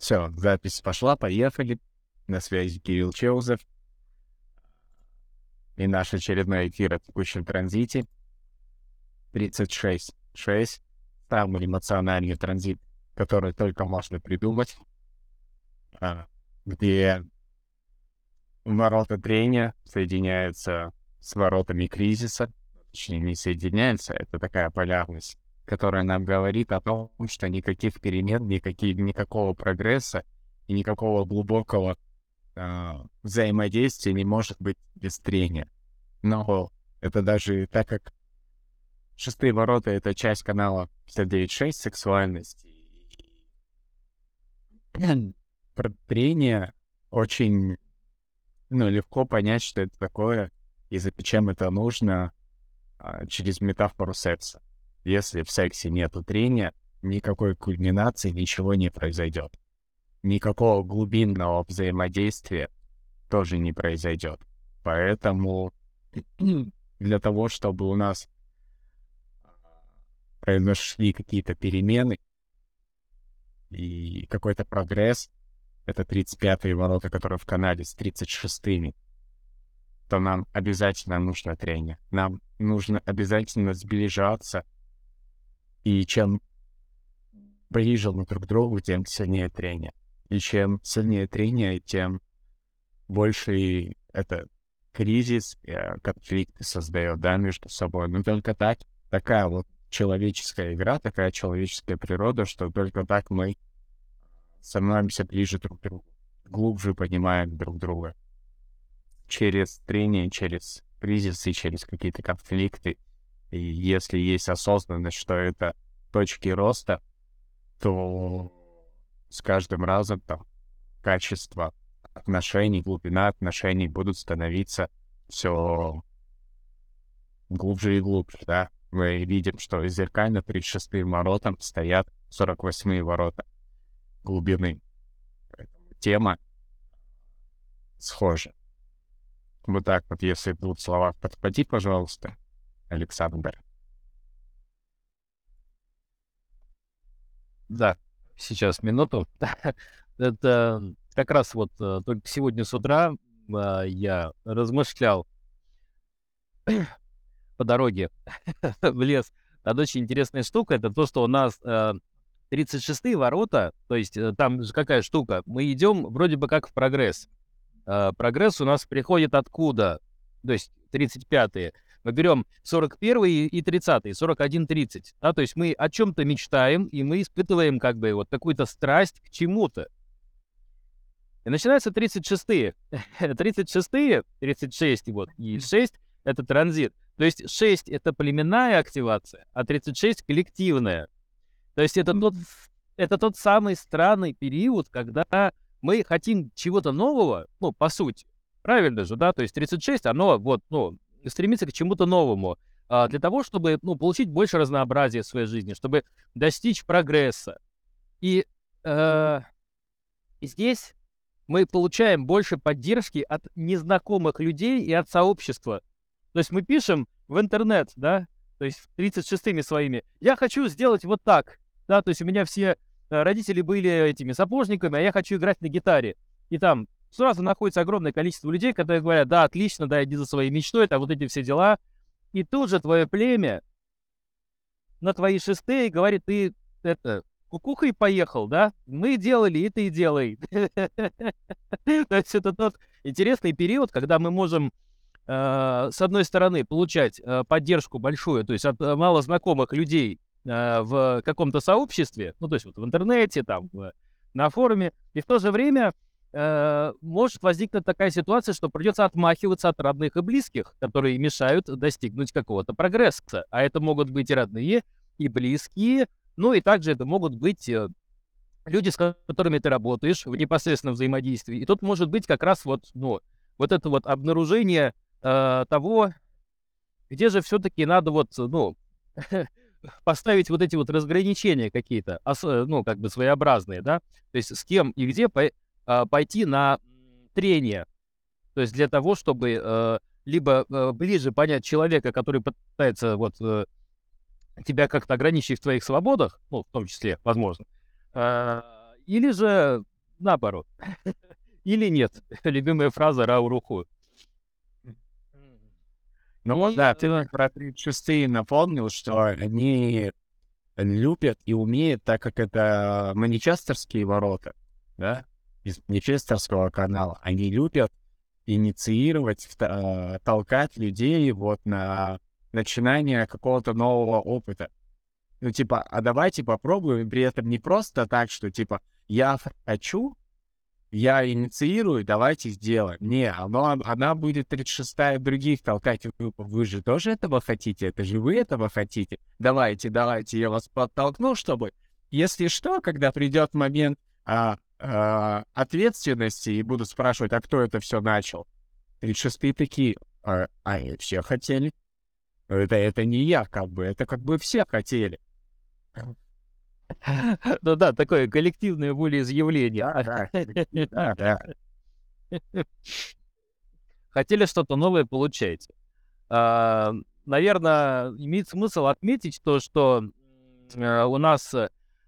Все, запись пошла, поехали. На связи Кирилл Чеузов. И наш очередной эфир о текущем транзите. 36.6. Самый эмоциональный транзит, который только можно придумать. А, где ворота трения соединяются с воротами кризиса. Точнее, не соединяются, это такая полярность которая нам говорит о том, что никаких перемен, никаких, никакого прогресса и никакого глубокого э, взаимодействия не может быть без трения. Но это даже так как шестые ворота — это часть канала 59.6 «Сексуальность». Про трение очень ну, легко понять, что это такое и зачем это нужно а, через метафору секса. Если в сексе нету трения, никакой кульминации, ничего не произойдет. Никакого глубинного взаимодействия тоже не произойдет. Поэтому для того, чтобы у нас произошли какие-то перемены и какой-то прогресс, это 35-е ворота, которые в канале с 36-ми, то нам обязательно нужно трение. Нам нужно обязательно сближаться и чем ближе мы друг к другу, тем сильнее трение. И чем сильнее трение, тем больше это кризис, э, конфликты создает, да, между собой. Но только так, такая вот человеческая игра, такая человеческая природа, что только так мы становимся ближе друг к другу, глубже понимаем друг друга. Через трение, через кризисы, через какие-то конфликты — и если есть осознанность, что это точки роста, то с каждым разом там качество отношений, глубина отношений будут становиться все глубже и глубже, да. Мы видим, что зеркально перед шестым воротом стоят 48 ворота глубины. Тема схожа. Вот так вот, если в двух словах подходи, пожалуйста. Александр. Да, сейчас минуту. Это как раз вот э, только сегодня с утра а, я размышлял по дороге в лес над очень интересная штука. Это то, что у нас 36-е э, ворота, то есть э, там какая штука? Мы идем вроде бы как в прогресс. А, прогресс у нас приходит откуда? То есть 35-е мы берем 41 и 30, 41-30, да, то есть мы о чем-то мечтаем, и мы испытываем как бы вот какую-то страсть к чему-то. И начинаются 36-е. 36-е, 36 вот, и 6 — это транзит. То есть 6 — это племенная активация, а 36 — коллективная. То есть это тот, это тот самый странный период, когда мы хотим чего-то нового, ну, по сути. Правильно же, да? То есть 36, оно вот, ну, стремиться к чему-то новому, а, для того, чтобы ну, получить больше разнообразия в своей жизни, чтобы достичь прогресса. И э, здесь мы получаем больше поддержки от незнакомых людей и от сообщества. То есть мы пишем в интернет, да, то есть 36-ми своими, я хочу сделать вот так, да, то есть у меня все э, родители были этими сапожниками, а я хочу играть на гитаре. И там сразу находится огромное количество людей, которые говорят, да, отлично, да, иди за своей мечтой, это вот эти все дела. И тут же твое племя на твои шестые говорит, ты это, кукухой поехал, да? Мы делали, и ты делай. То есть это тот интересный период, когда мы можем э, с одной стороны получать э, поддержку большую, то есть от э, малознакомых людей в каком-то сообществе, ну то есть вот в интернете, там, на форуме, и в то же время э, может возникнуть такая ситуация, что придется отмахиваться от родных и близких, которые мешают достигнуть какого-то прогресса. А это могут быть и родные, и близкие, ну и также это могут быть э, люди, с которыми ты работаешь в непосредственном взаимодействии. И тут может быть как раз вот, ну, вот это вот обнаружение э, того, где же все-таки надо вот, ну, поставить вот эти вот разграничения какие-то, ну, как бы своеобразные, да, то есть с кем и где э, пойти на трение. То есть для того, чтобы э, либо э, ближе понять человека, который пытается вот э, тебя как-то ограничить в твоих свободах, ну, в том числе, возможно, э, или же наоборот. Или нет. Любимая фраза Рауруху. Ну вот да, ты про 36 напомнил, что они любят и умеют, так как это манчестерские ворота, да, из манчестерского канала, они любят инициировать, э, толкать людей вот на начинание какого-то нового опыта. Ну, типа, а давайте попробуем, при этом не просто так, что, типа, я хочу, я инициирую, давайте сделаем. Не, оно, она будет 36-я других толкать. Вы же тоже этого хотите? Это же вы этого хотите? Давайте, давайте, я вас подтолкну, чтобы, если что, когда придет момент а, а, ответственности и буду спрашивать, а кто это все начал? 36-е такие, а, а все хотели. Это, это не я, как бы, это как бы все хотели. Ну да, такое коллективное волеизъявление. Да, да. Хотели что-то новое, получаете. А, наверное, имеет смысл отметить то, что э, у нас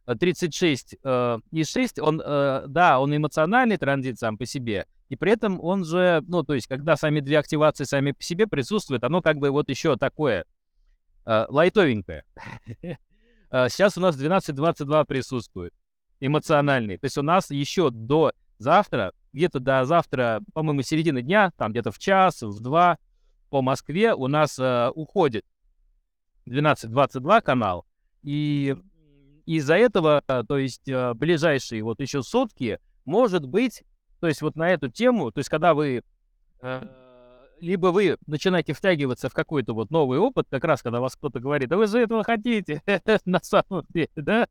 36 э, и 6, он, э, да, он эмоциональный транзит сам по себе, и при этом он же, ну, то есть, когда сами две активации сами по себе присутствуют, оно как бы вот еще такое лайтовенькое. Сейчас у нас 12-22 присутствует, эмоциональный. То есть у нас еще до завтра, где-то до завтра, по-моему, середины дня, там где-то в час, в два по Москве у нас э, уходит 12-22 канал. И из-за этого, то есть э, ближайшие вот еще сутки, может быть, то есть вот на эту тему, то есть когда вы э, либо вы начинаете втягиваться в какой-то вот новый опыт, как раз когда вас кто-то говорит, да вы же этого хотите, на самом деле, да,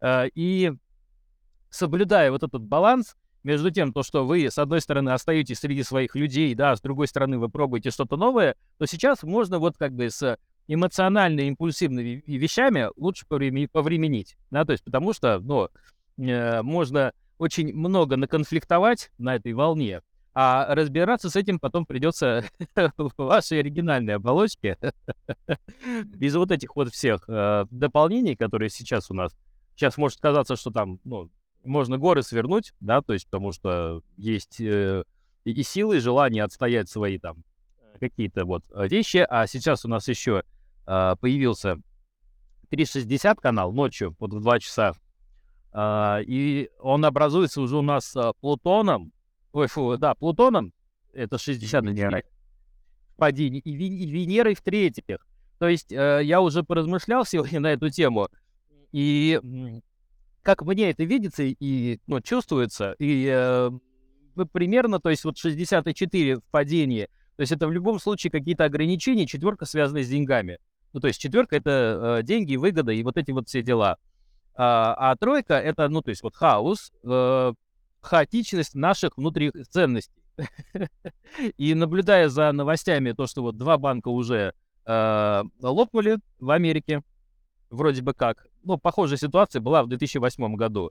а, и соблюдая вот этот баланс между тем, то, что вы, с одной стороны, остаетесь среди своих людей, да, с другой стороны, вы пробуете что-то новое, то сейчас можно вот как бы с эмоционально-импульсивными вещами лучше повременить, да, то есть потому что, ну, э, можно очень много наконфликтовать на этой волне, а разбираться с этим потом придется в вашей оригинальной оболочке. Без вот этих вот всех э, дополнений, которые сейчас у нас. Сейчас может казаться, что там, ну, можно горы свернуть, да, то есть потому что есть э, и силы, и желание отстоять свои там какие-то вот вещи. А сейчас у нас еще э, появился 360 канал ночью, вот в 2 часа. Э, и он образуется уже у нас э, Плутоном, Ой, фу, да, Плутоном, это 60 Венерой. падение, и, и Венерой в-третьих. То есть э, я уже поразмышлял сегодня на эту тему, и как мне это видится и ну, чувствуется, и э, примерно, то есть вот 64 в падении, то есть это в любом случае какие-то ограничения, четверка связана с деньгами. Ну, то есть четверка это э, деньги, выгода и вот эти вот все дела. А, а тройка это, ну, то есть вот хаос, э, хаотичность наших внутренних ценностей. И наблюдая за новостями, то, что вот два банка уже э, лопнули в Америке, вроде бы как, ну, похожая ситуация была в 2008 году.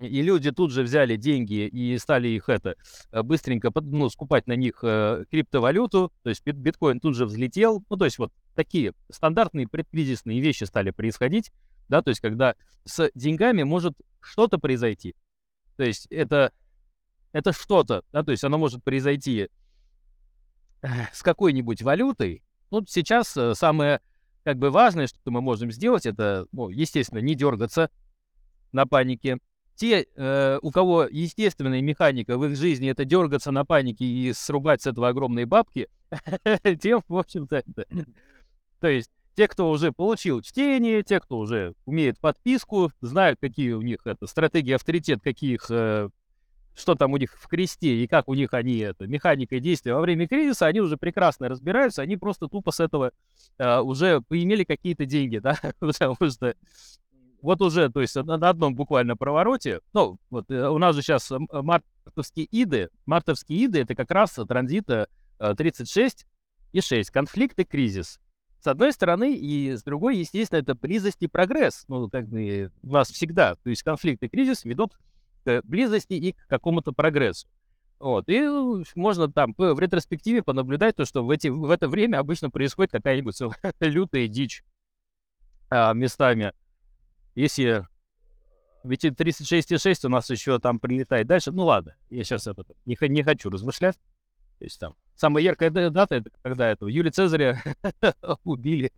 И люди тут же взяли деньги и стали их это э, быстренько ну, скупать на них э, криптовалюту, то есть бит биткоин тут же взлетел. Ну, то есть вот такие стандартные предкризисные вещи стали происходить, да, то есть когда с деньгами может что-то произойти. То есть это, это что-то, да, то есть оно может произойти с какой-нибудь валютой. Ну, сейчас э, самое как бы важное, что мы можем сделать, это, ну, естественно, не дергаться на панике. Те, э, у кого естественная механика в их жизни, это дергаться на панике и срубать с этого огромные бабки, тем, в общем-то, то есть те, кто уже получил чтение, те, кто уже умеет подписку, знают, какие у них это стратегии авторитет, каких, э, что там у них в кресте и как у них они это механика действия во время кризиса, они уже прекрасно разбираются, они просто тупо с этого э, уже поимели какие-то деньги, да, потому что вот уже, то есть на, одном буквально провороте, ну, вот э, у нас же сейчас мартовские иды, мартовские иды это как раз транзита э, 36 и 6, конфликт и кризис. С одной стороны, и с другой, естественно, это близость и прогресс. Ну, как бы у нас всегда, то есть конфликт и кризис ведут к близости и к какому-то прогрессу. Вот. И можно там в ретроспективе понаблюдать то, что в, эти, в это время обычно происходит какая-нибудь лютая дичь а, местами. Если Ведь 36,6 у нас еще там прилетает дальше. Ну ладно, я сейчас это не, не хочу размышлять. То есть там самая яркая дата, это когда этого Юлия Цезаря убили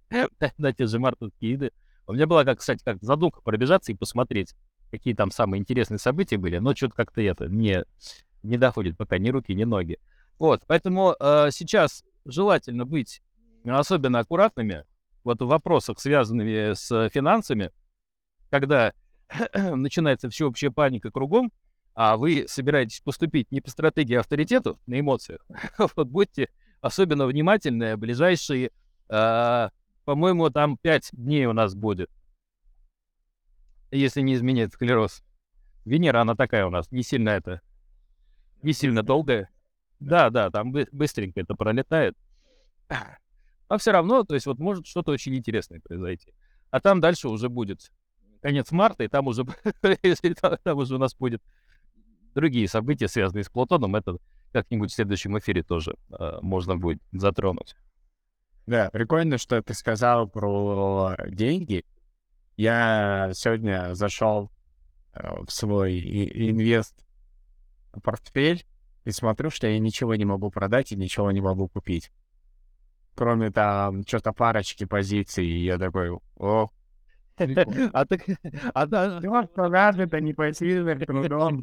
на те же мартовские иды. У меня была, как, кстати, как задумка пробежаться и посмотреть, какие там самые интересные события были, но что-то как-то это не, не доходит пока ни руки, ни ноги. Вот, поэтому э, сейчас желательно быть особенно аккуратными вот в вопросах, связанными с финансами, когда начинается всеобщая паника кругом, а вы собираетесь поступить не по стратегии авторитетов, на эмоциях, вот будьте особенно внимательны ближайшие, э, по-моему, там 5 дней у нас будет, если не изменяет склероз. Венера, она такая у нас, не сильно это, не сильно долгая. Да, да, там быстренько это пролетает. А все равно, то есть вот может что-то очень интересное произойти. А там дальше уже будет конец марта, и там уже, там уже у нас будет другие события, связанные с Плутоном. Это как-нибудь в следующем эфире тоже э, можно будет затронуть. Да, прикольно, что ты сказал про деньги. Я сегодня зашел э, в свой инвест портфель и смотрю, что я ничего не могу продать и ничего не могу купить. Кроме там что-то парочки позиций. И я такой, о, а так... А да... это не посильно трудом.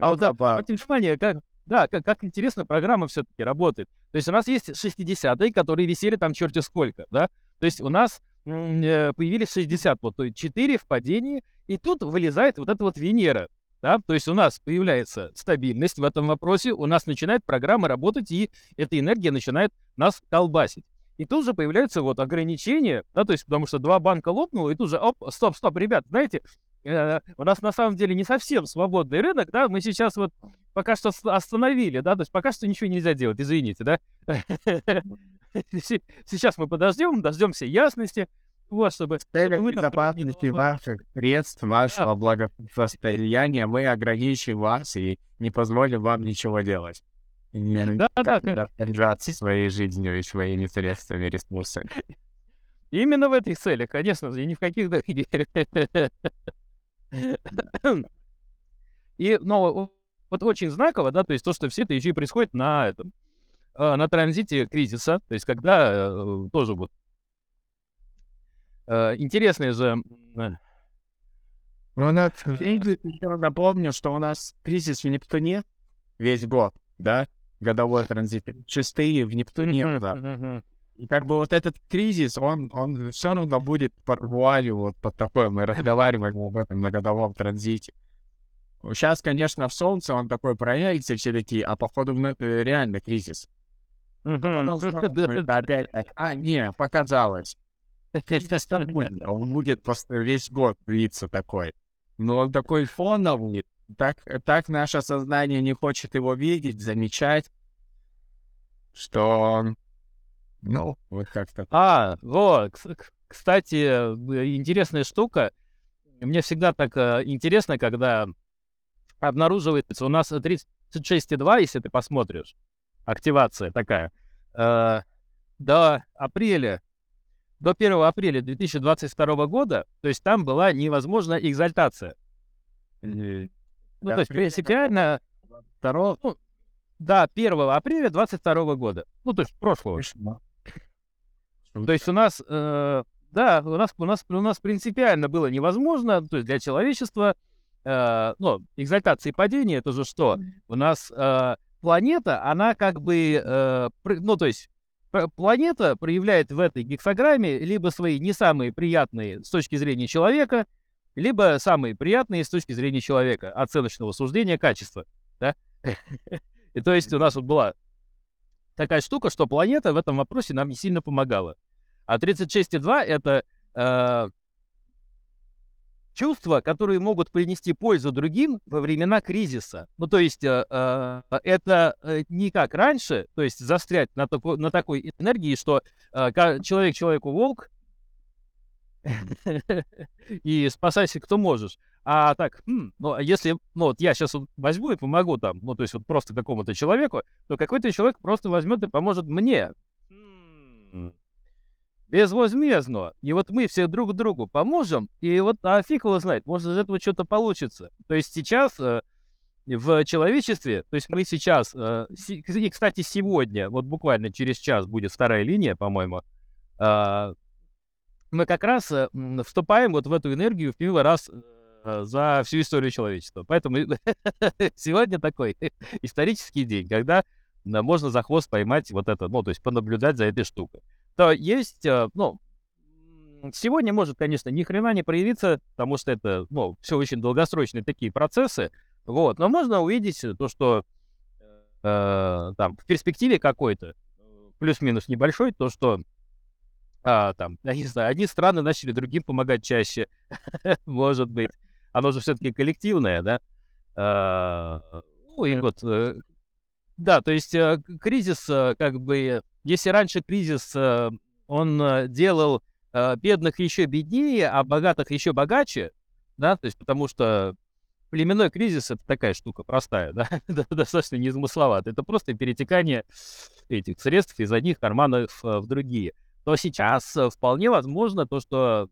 А вот да, обратите внимание, как, да, как, как интересно программа все-таки работает. То есть у нас есть 60-е, которые висели там черти сколько, да? То есть у нас э, появились 60, вот, то есть 4 в падении, и тут вылезает вот эта вот Венера. Да? То есть у нас появляется стабильность в этом вопросе, у нас начинает программа работать, и эта энергия начинает нас колбасить. И тут же появляются вот ограничения, да, то есть потому что два банка лопнуло, и тут же, оп, стоп, стоп, ребят, знаете, э, у нас на самом деле не совсем свободный рынок, да, мы сейчас вот пока что остановили, да, то есть пока что ничего нельзя делать, извините, да. Сейчас мы подождем, дождемся ясности, вот, чтобы... Целях безопасности ваших средств, вашего благосостояния мы ограничим вас и не позволим вам ничего делать. Да, да, распоряжаться своей жизнью и своими средствами, ресурсами. Именно в этих целях, конечно же, и ни в каких других. И, ну, вот очень знаково, да, то есть то, что все это еще и происходит на этом, а, на транзите кризиса, то есть когда э, тоже вот э, интересные же... Э, ну, напомню, что у нас кризис в Нептуне весь год, да? Годовой транзит, шестые в Нептуне. Да. И как бы вот этот кризис, он, он все равно будет под вуалью, вот под такой, мы разговариваем об этом на годовом транзите. Сейчас, конечно, в Солнце он такой проявится, все такие, а походу э, реально кризис. Опять, а, не, показалось. Он будет просто весь год длиться такой. Но он такой фоновый, так, так наше сознание не хочет его видеть, замечать, что, ну, вот как-то... А, вот, кстати, интересная штука. Мне всегда так э, интересно, когда обнаруживается у нас 36,2, если ты посмотришь, активация такая, э, до апреля, до 1 апреля 2022 года, то есть там была невозможна экзальтация. Ну, то есть принципиально... Второго... Ну, да, 1 апреля 22 года. Ну, то есть прошлого. То есть у нас, э, да, у нас, у, нас, у нас принципиально было невозможно, то есть для человечества, э, ну, экзальтация и падение, это же что? У нас э, планета, она как бы, э, ну, то есть планета проявляет в этой гексограмме либо свои не самые приятные с точки зрения человека, либо самые приятные с точки зрения человека, оценочного суждения качества. Да? И то есть у нас вот была такая штука, что планета в этом вопросе нам не сильно помогала. А 36,2 это э, чувства, которые могут принести пользу другим во времена кризиса. Ну, то есть э, э, это э, не как раньше, то есть застрять на, тако, на такой энергии, что э, человек человеку волк, и спасайся, кто можешь. А так, хм, ну, если, ну, вот я сейчас вот возьму и помогу там, ну, то есть вот просто какому-то человеку, то какой-то человек просто возьмет и поможет мне. безвозмездно. И вот мы все друг другу поможем, и вот а фиг его знает, может из этого что-то получится. То есть сейчас э, в человечестве, то есть мы сейчас, э, и, кстати, сегодня, вот буквально через час будет вторая линия, по-моему, э, мы как раз э, вступаем вот в эту энергию в первый раз э, за всю историю человечества. Поэтому сегодня такой исторический день, когда можно за хвост поймать вот это, ну, то есть понаблюдать за этой штукой. То есть, э, ну, сегодня может, конечно, ни хрена не проявиться, потому что это, ну, все очень долгосрочные такие процессы, вот, но можно увидеть то, что э, там в перспективе какой-то, плюс-минус небольшой, то, что а, там, я не знаю, одни страны начали другим помогать чаще, может быть. Оно же все-таки коллективное, да? А, ну и вот, э, да, то есть э, кризис, э, как бы, если раньше кризис, он делал бедных еще беднее, а богатых еще богаче, да, то есть потому что племенной кризис это такая штука простая, да, достаточно незамысловатая. Это просто перетекание этих средств из одних карманов в другие то сейчас э, вполне возможно то, что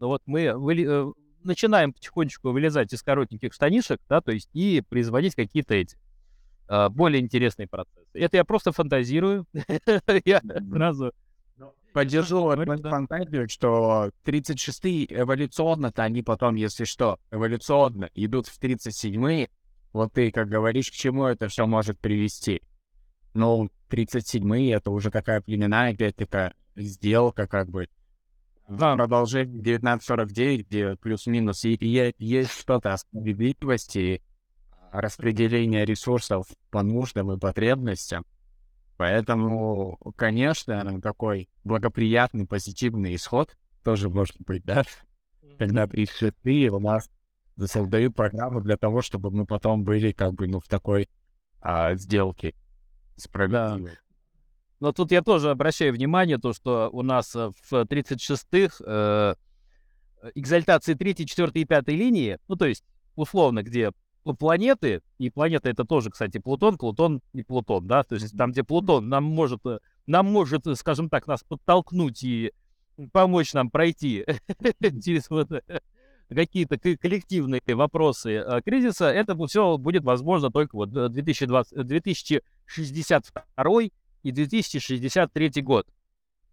ну, вот мы выли... Э, начинаем потихонечку вылезать из коротеньких штанишек, да, то есть и производить какие-то эти а, более интересные процессы. Это я просто фантазирую. Я сразу ну, Поддержу фантазию, что 36-е эволюционно-то они потом, если что, эволюционно идут в 37-е. Вот ты, как говоришь, к чему это все может привести? Ну, 37-е — это уже такая племенная, опять-таки, сделка, как бы. Да, продолжение 1949, где плюс-минус и, и есть что-то о справедливости, распределения ресурсов по нуждам и потребностям. Поэтому, конечно, такой благоприятный, позитивный исход тоже может быть, да? Когда пришли у нас создают программу для того, чтобы мы потом были как бы, ну, в такой а, сделке справедливой. Да. Но тут я тоже обращаю внимание, то, что у нас э, в 36-х э, экзальтации 3, 4 и 5 линии, ну, то есть, условно, где планеты, и планета это тоже, кстати, Плутон, Плутон и Плутон, да, то есть там, где Плутон нам может, э, нам может, э, скажем так, нас подтолкнуть и помочь нам пройти через вот какие-то коллективные вопросы кризиса, это все будет возможно только вот 2020, 2062 и 2063 год.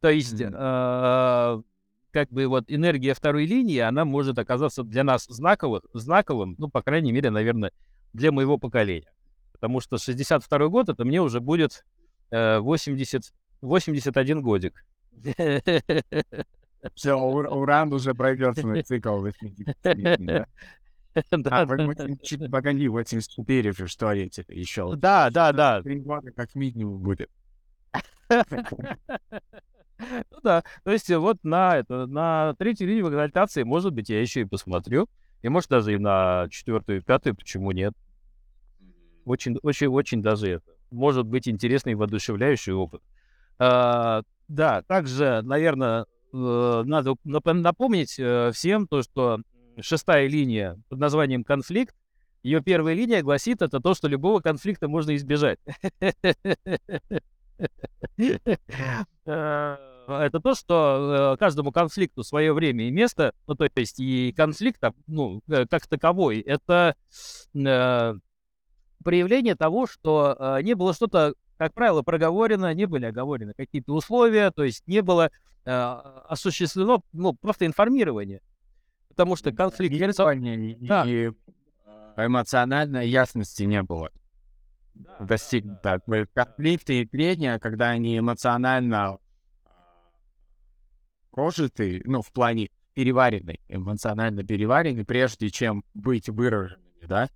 То есть, э, как бы вот энергия второй линии, она может оказаться для нас знаковым, знаковым, ну, по крайней мере, наверное, для моего поколения. Потому что 62 год, это мне уже будет э, 80, 81 годик. Все, Уран уже пройдет свой цикл 80 Да, погоди, 84 же, что еще? Да, да, да. Три года как минимум будет. Ну да, то есть вот на, это, на третью линию экзальтации, может быть, я еще и посмотрю. И может даже и на четвертую и пятую, почему нет. Очень, очень, очень даже это. Может быть интересный воодушевляющий опыт. А, да, также, наверное, э, надо напомнить э, всем то, что шестая линия под названием «Конфликт», ее первая линия гласит это то, что любого конфликта можно избежать. Э, это то, что э, каждому конфликту свое время и место, ну, то есть и конфликт, ну, э, как таковой, это проявление того, что не было что-то, как правило, проговорено, не были оговорены какие-то условия, то есть не было осуществлено, ну, просто информирование. Потому что конфликт... Да. эмоциональной ясности не было достигнут. Да, да. Конфликты и трения, когда они эмоционально прожиты, ну, в плане переварены, эмоционально переварены, прежде чем быть выраженными, да,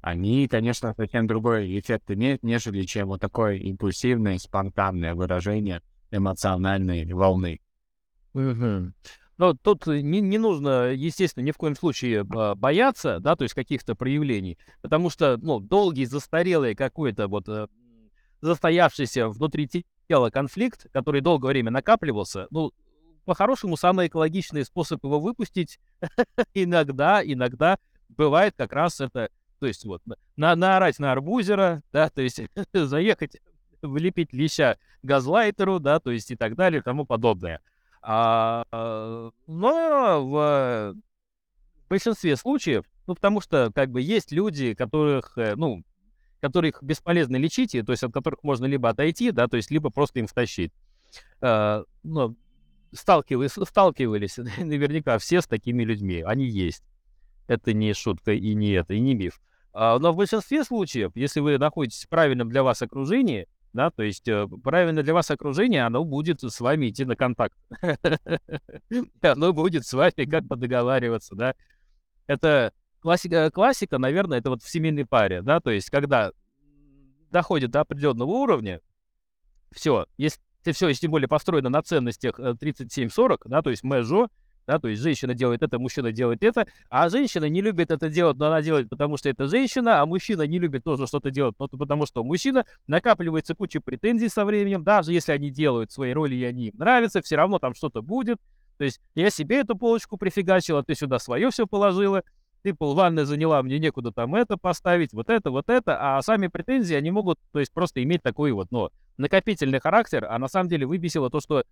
они, конечно, совсем другой эффект имеют, нежели чем вот такое импульсивное, спонтанное выражение эмоциональной волны. Угу. Но тут не, не нужно, естественно, ни в коем случае а, бояться, да, то есть каких-то проявлений, потому что, ну, долгий, застарелый какой-то вот э, застоявшийся внутри тела конфликт, который долгое время накапливался, ну, по-хорошему, самый экологичный способ его выпустить иногда, иногда бывает как раз это, то есть вот, на, наорать на арбузера, да, то есть заехать, влепить леща газлайтеру, да, то есть и так далее и тому подобное. А, а, но в большинстве случаев, ну, потому что, как бы, есть люди, которых, э, ну, которых бесполезно лечить, и, то есть от которых можно либо отойти, да, то есть либо просто им втащить. А, ну, сталкивались, сталкивались наверняка все с такими людьми, они есть. Это не шутка и не это, и не миф. А, но в большинстве случаев, если вы находитесь в правильном для вас окружении, да, то есть э, правильно для вас окружение, оно будет с вами идти на контакт. Оно будет с вами как-то договариваться, да. Это классика, классика, наверное, это вот в семейной паре, да, то есть когда доходит до определенного уровня, все, если все, если тем более построено на ценностях 37-40, э, да, то есть мэжо, да, то есть женщина делает это, мужчина делает это, а женщина не любит это делать, но она делает, потому что это женщина, а мужчина не любит тоже что-то делать, но потому что у мужчины накапливается куча претензий со временем, даже если они делают свои роли и они им нравятся, все равно там что-то будет. То есть я себе эту полочку прифигачила, ты сюда свое все положила, ты полванны заняла, мне некуда там это поставить, вот это, вот это, а сами претензии, они могут, то есть просто иметь такой вот, ну, накопительный характер, а на самом деле выбесило то, что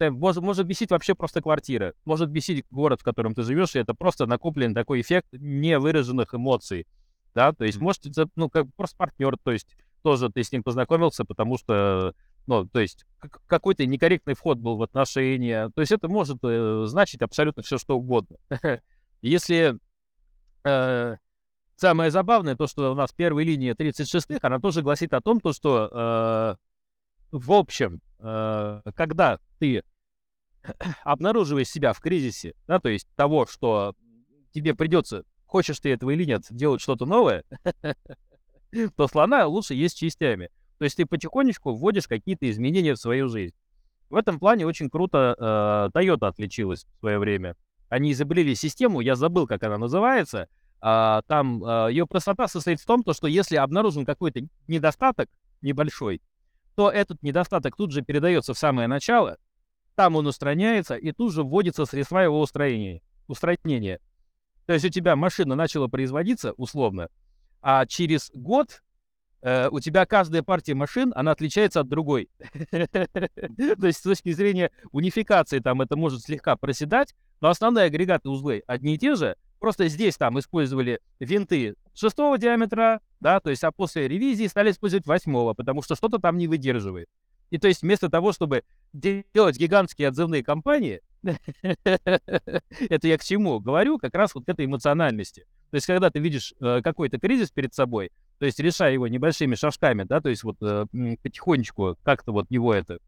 может, может бесить вообще просто квартира, может бесить город, в котором ты живешь, и это просто накоплен такой эффект невыраженных эмоций, да, то есть, может, это, ну, как просто партнер, то есть, тоже ты с ним познакомился, потому что, ну, то есть, какой-то некорректный вход был в отношения, то есть, это может э, значить абсолютно все, что угодно. Если э, самое забавное, то, что у нас первая линия 36-х, она тоже гласит о том, то, что, э, в общем, э, когда ты обнаруживаешь себя в кризисе, да, то есть того, что тебе придется, хочешь ты этого или нет, делать что-то новое, то слона лучше есть частями. То есть ты потихонечку вводишь какие-то изменения в свою жизнь. В этом плане очень круто э, Toyota отличилась в свое время. Они изобрели систему, я забыл, как она называется. А, там а, ее простота состоит в том, то, что если обнаружен какой-то недостаток небольшой, то этот недостаток тут же передается в самое начало, там он устраняется, и тут же вводится средства его устранения. устранения. То есть у тебя машина начала производиться, условно, а через год э, у тебя каждая партия машин, она отличается от другой. То есть с точки зрения унификации там это может слегка проседать, но основные агрегаты узлы одни и те же, просто здесь там использовали винты шестого диаметра, да, то есть а после ревизии стали использовать восьмого, потому что что-то там не выдерживает. И то есть вместо того, чтобы делать гигантские отзывные кампании, это я к чему говорю, как раз вот к этой эмоциональности. То есть когда ты видишь э, какой-то кризис перед собой, то есть решая его небольшими шажками, да, то есть вот э, потихонечку как-то вот его это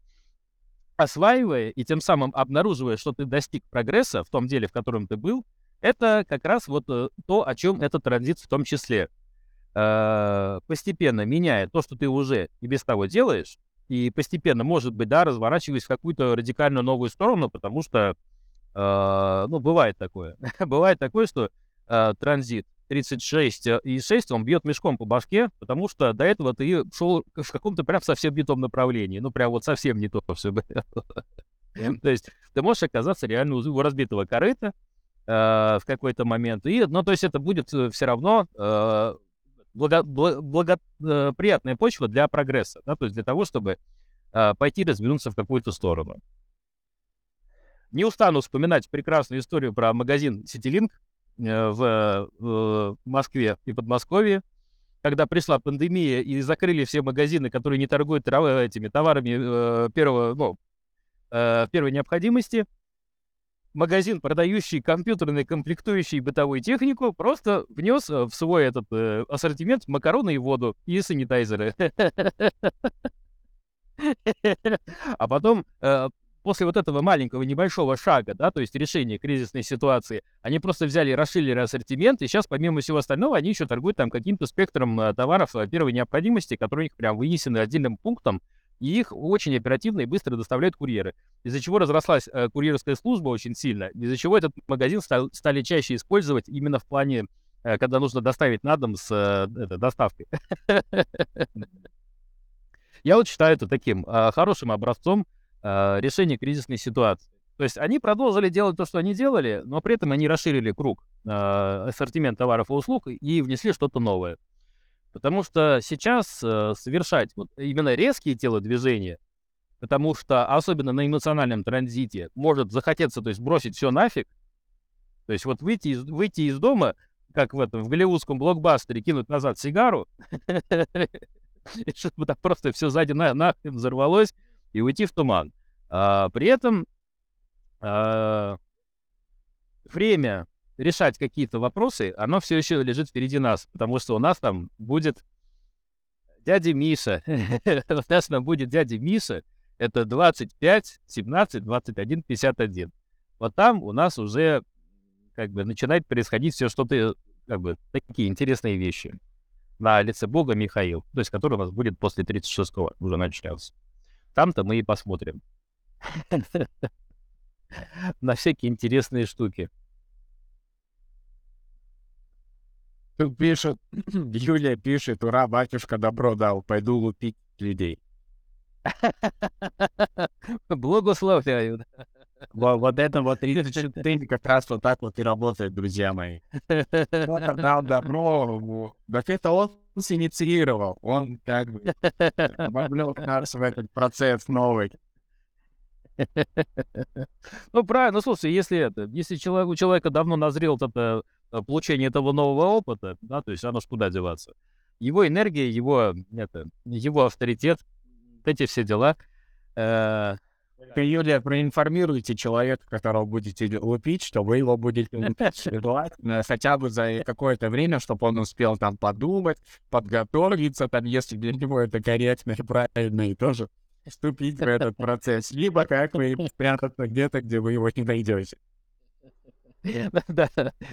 осваивая и тем самым обнаруживая, что ты достиг прогресса в том деле, в котором ты был, это как раз вот э, то, о чем этот транзит в том числе. Э, постепенно меняя то, что ты уже и без того делаешь, и постепенно, может быть, да, разворачиваясь в какую-то радикально новую сторону, потому что, э, ну, бывает такое. бывает такое, что э, транзит 36 э, и 6, он бьет мешком по башке, потому что до этого ты шел в каком-то прям совсем не том направлении. Ну, прям вот совсем не то все было. То есть ты можешь оказаться реально у разбитого корыта в какой-то момент. И, ну, то есть это будет э, все равно э, благо, благоприятная э, почва для прогресса, да, то есть для того, чтобы э, пойти развернуться в какую-то сторону. Не устану вспоминать прекрасную историю про магазин CityLink э, в, в Москве и Подмосковье, когда пришла пандемия и закрыли все магазины, которые не торгуют этими товарами э, первого, ну, э, первой необходимости, магазин, продающий компьютерные комплектующие бытовую технику, просто внес э, в свой этот э, ассортимент макароны и воду и санитайзеры. А потом, э, после вот этого маленького небольшого шага, да, то есть решения кризисной ситуации, они просто взяли и расширили ассортимент, и сейчас, помимо всего остального, они еще торгуют там каким-то спектром э, товаров первой необходимости, которые у них прям вынесены отдельным пунктом, и их очень оперативно и быстро доставляют курьеры. Из-за чего разрослась э, курьерская служба очень сильно, из-за чего этот магазин стал, стали чаще использовать именно в плане, э, когда нужно доставить на дом с э, это, доставкой. Я вот считаю это таким э, хорошим образцом э, решения кризисной ситуации. То есть они продолжили делать то, что они делали, но при этом они расширили круг э, ассортимент товаров и услуг и внесли что-то новое. Потому что сейчас э, совершать вот именно резкие телодвижения, потому что, особенно на эмоциональном транзите, может захотеться, то есть бросить все нафиг, то есть вот выйти из, выйти из дома, как в этом, в голливудском блокбастере, кинуть назад сигару, чтобы там просто все сзади на, нахрен взорвалось, и уйти в туман. А, при этом а, время решать какие-то вопросы, оно все еще лежит впереди нас, потому что у нас там будет дядя Миша. у нас там будет дядя Миша. Это 25, 17, 21, 51. Вот там у нас уже как бы начинает происходить все что-то, как бы, такие интересные вещи. На лице Бога Михаил, то есть который у нас будет после 36-го уже начнется. Там-то мы и посмотрим. На всякие интересные штуки. Тут пишет, Юлия пишет, ура, батюшка добро дал, пойду лупить людей. Благословляю. Вот, вот это вот 34 как раз вот так вот и работает, друзья мои. Кто-то дал добро, так это он инициировал, он как бы вовлек нас в этот процесс новый. Ну, правильно, слушай, если это, если человек, у человека давно назрел это Э, получение этого нового опыта, да, то есть оно ж куда деваться. Его энергия, его, это, его авторитет, вот эти все дела. Э, Юлия, проинформируйте человека, которого будете лупить, что вы его будете лупить хотя бы за какое-то время, чтобы он успел там подумать, подготовиться, там, если для него это корректно и правильно, и тоже вступить в этот процесс. Либо как вы спрятаться где-то, где вы его не найдете. Да,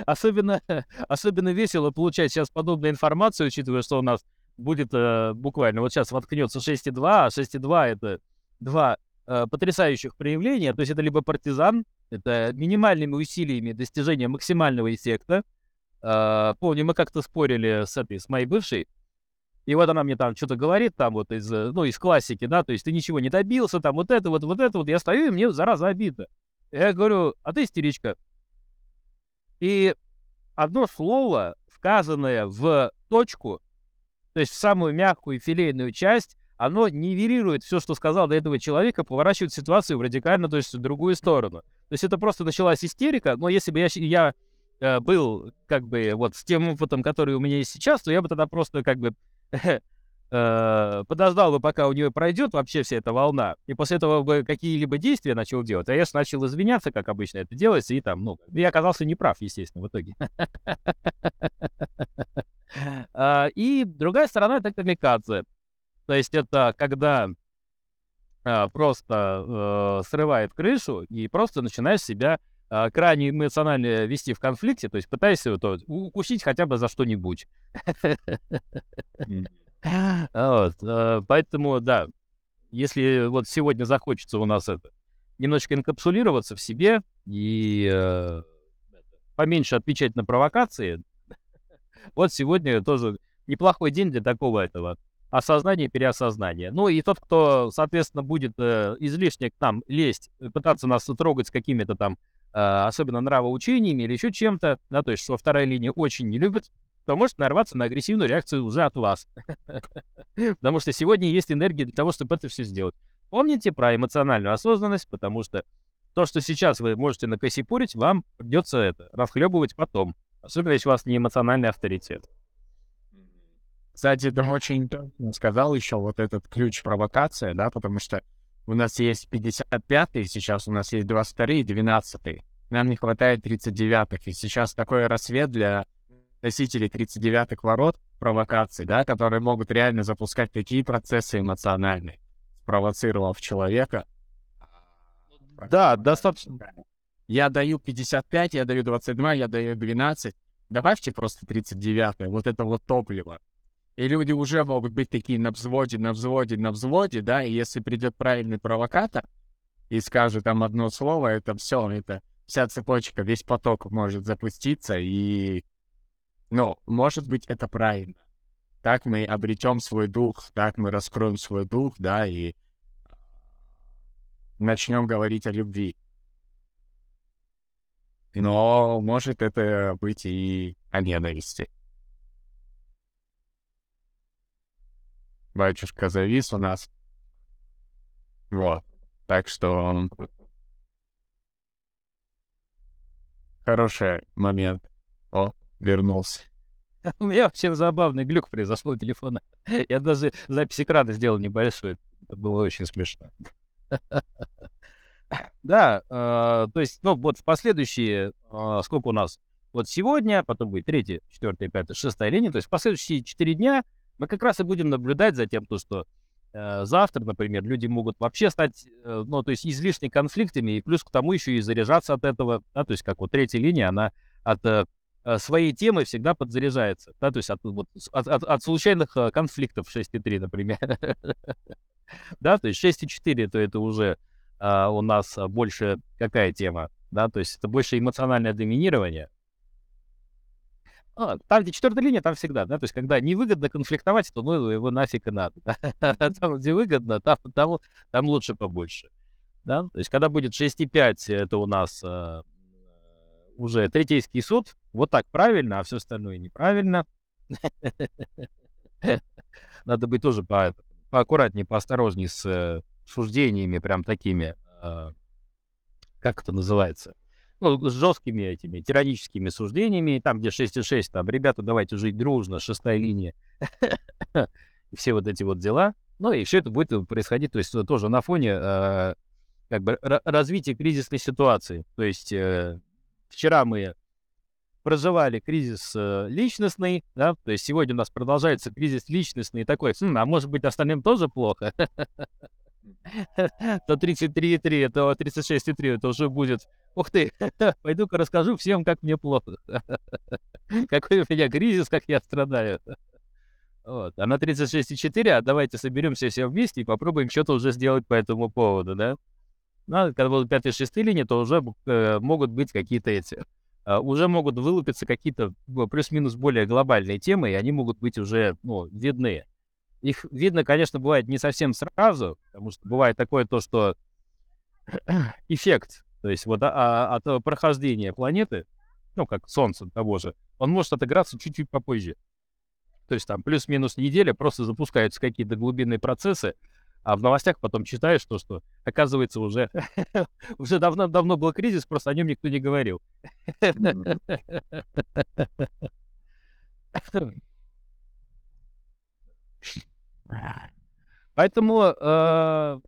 особенно, особенно весело получать сейчас подобную информацию, учитывая, что у нас будет э, буквально вот сейчас воткнется 6.2, а 6.2 это два э, потрясающих проявления. То есть это либо партизан, это минимальными усилиями достижения максимального эффекта. Э, помню, мы как-то спорили с этой, с моей бывшей, и вот она мне там что-то говорит, там вот из, э, ну, из классики, да, то есть ты ничего не добился, там вот это вот, вот это вот, я стою, и мне зараза обидно. Я говорю, а ты истеричка. И одно слово, сказанное в точку, то есть в самую мягкую филейную часть, оно нивелирует все, что сказал до этого человека, поворачивает ситуацию в радикально, то есть в другую сторону. То есть это просто началась истерика, но если бы я, я э, был как бы вот с тем опытом, который у меня есть сейчас, то я бы тогда просто как бы Э, подождал бы, пока у нее пройдет вообще вся эта волна, и после этого бы какие-либо действия начал делать, а я же начал извиняться, как обычно это делается, и там, ну, я оказался неправ, естественно, в итоге. А, и другая сторона — это камикадзе. То есть это когда а, просто э, срывает крышу и просто начинаешь себя а, крайне эмоционально вести в конфликте, то есть пытаешься укусить хотя бы за что-нибудь. Вот, э, поэтому, да, если вот сегодня захочется у нас это немножечко инкапсулироваться в себе и э, поменьше отвечать на провокации, вот сегодня тоже неплохой день для такого этого осознания переосознания. Ну и тот, кто, соответственно, будет э, излишне к нам лезть, пытаться нас трогать с какими-то там, э, особенно нравоучениями или еще чем-то, да, то есть что вторая линия очень не любит, то может нарваться на агрессивную реакцию уже от вас. Потому что сегодня есть энергия для того, чтобы это все сделать. Помните про эмоциональную осознанность, потому что то, что сейчас вы можете накосипурить, вам придется это расхлебывать потом. Особенно, если у вас не эмоциональный авторитет. Кстати, это очень сказал еще вот этот ключ провокация, да, потому что у нас есть 55-й, сейчас у нас есть 22-й, 12-й. Нам не хватает 39-х. И сейчас такой рассвет для носителей 39-х ворот провокаций, да, которые могут реально запускать такие процессы эмоциональные, спровоцировав человека. Да, достаточно. Я даю 55, я даю 22, я даю 12. Добавьте просто 39 вот это вот топливо. И люди уже могут быть такие на взводе, на взводе, на взводе, да, и если придет правильный провокатор и скажет там одно слово, это все, это вся цепочка, весь поток может запуститься, и но, может быть, это правильно. Так мы обретем свой дух, так мы раскроем свой дух, да, и начнем говорить о любви. Но может это быть и о ненависти. Батюшка завис у нас. Вот. Так что хороший момент. О, вернулся. У меня вообще забавный глюк произошел у телефона. Я даже запись экрана сделал небольшой. Это было очень смешно. Да, э, то есть, ну, вот в последующие, э, сколько у нас? Вот сегодня, потом будет третья, четвертая, пятая, шестая линия. То есть в последующие четыре дня мы как раз и будем наблюдать за тем, то, что э, завтра, например, люди могут вообще стать, ну, то есть излишне конфликтами, и плюс к тому еще и заряжаться от этого, да, то есть как вот третья линия, она от своей темы всегда подзаряжается, да, то есть от, вот, от, от, от случайных э, конфликтов 6.3, например. да, то есть 6.4, то это уже э, у нас больше какая тема, да, то есть это больше эмоциональное доминирование, а, там, где четвертая линия, там всегда, да, то есть когда невыгодно конфликтовать, то ну его нафиг и надо. Да? Там, где выгодно, там, там, там лучше побольше. Да? То есть когда будет 6,5, это у нас э, уже третейский суд, вот так правильно, а все остальное неправильно. Надо быть тоже по, поаккуратнее, поосторожнее с э, суждениями, прям такими, э, как это называется, ну, с жесткими этими тираническими суждениями, там, где 6,6, там, ребята, давайте жить дружно, шестая линия, все вот эти вот дела. Ну, и все это будет происходить, то есть тоже на фоне э, как бы развития кризисной ситуации. То есть э, вчера мы проживали кризис э, личностный, да, то есть сегодня у нас продолжается кризис личностный, такой, хм, а может быть остальным тоже плохо? То 33,3, то 36,3, это уже будет Ух ты, пойду-ка расскажу всем, как мне плохо. Какой у меня кризис, как я страдаю. Вот. А на 36,4, а давайте соберемся все вместе и попробуем что-то уже сделать по этому поводу, да? Ну, а когда будут 5 6 линии, то уже э, могут быть какие-то эти... Э, уже могут вылупиться какие-то плюс-минус более глобальные темы, и они могут быть уже, ну, видны. Их видно, конечно, бывает не совсем сразу, потому что бывает такое то, что эффект то есть вот а, а, от э, прохождения планеты, ну, как Солнце того же, он может отыграться чуть-чуть попозже. То есть там плюс-минус неделя просто запускаются какие-то глубинные процессы, а в новостях потом читаешь то, что, оказывается, уже, уже давно-давно был кризис, просто о нем никто не говорил. Поэтому э,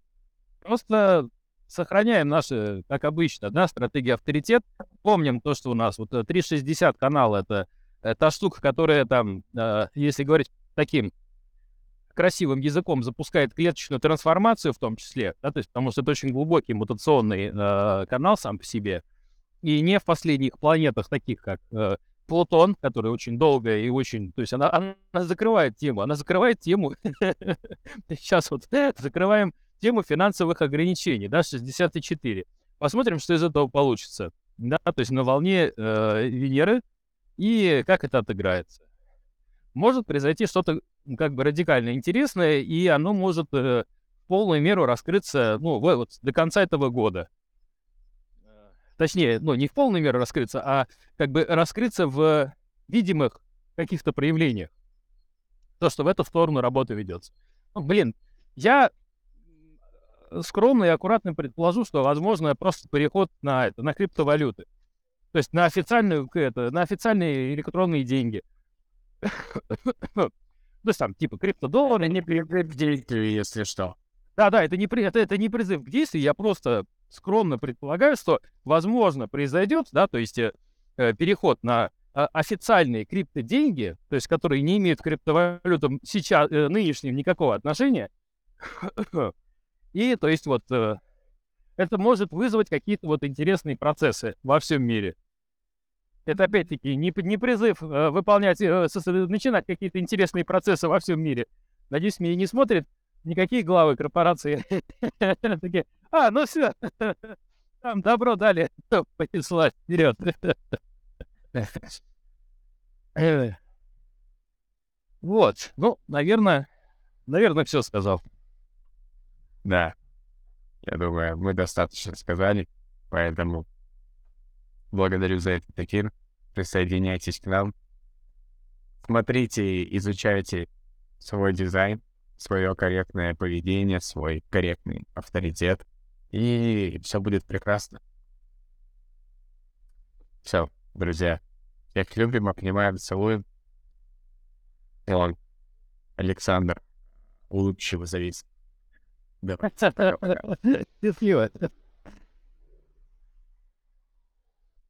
просто сохраняем наши, как обычно, да, стратегии авторитет. Помним то, что у нас вот 360 э, канал это, это та штука, которая там, э, если говорить таким красивым языком, запускает клеточную трансформацию в том числе, да, то есть потому что это очень глубокий мутационный э, канал сам по себе. И не в последних планетах, таких как э, Плутон, который очень долго и очень... То есть она, она закрывает тему, она закрывает тему. Сейчас вот закрываем тему финансовых ограничений, да, 64. Посмотрим, что из этого получится. Да, то есть на волне э, Венеры и как это отыграется. Может произойти что-то как бы радикально интересное, и оно может э, в полную меру раскрыться, ну, вот до конца этого года. Точнее, ну, не в полную меру раскрыться, а как бы раскрыться в видимых каких-то проявлениях. То, что в эту сторону работа ведется. Ну, блин, я скромно и аккуратно предположу, что возможно просто переход на это, на криптовалюты. То есть на официальную, это, на официальные электронные деньги. То есть там типа криптодоллары, не действию, если что. Да, да, это не, это, это не призыв к действию, я просто скромно предполагаю, что возможно произойдет, да, то есть э, э переход на э, официальные криптоденьги, то есть которые не имеют к криптовалютам сейчас, э, нынешним никакого отношения, И, то есть, вот, э, это может вызвать какие-то вот интересные процессы во всем мире. Это, опять-таки, не, не призыв э, выполнять, э, начинать какие-то интересные процессы во всем мире. Надеюсь, меня не смотрят никакие главы корпорации. Такие, а, ну все, там добро дали, понеслась вперед. Вот, ну, наверное, наверное, все сказал. Да. Я думаю, мы достаточно сказали, поэтому благодарю за этот эфир. Присоединяйтесь к нам. Смотрите, изучайте свой дизайн, свое корректное поведение, свой корректный авторитет, и все будет прекрасно. Все, друзья. Всех любим, обнимаем, целуем. И он, Александр, улыбчиво завис. Давай. Счастливо.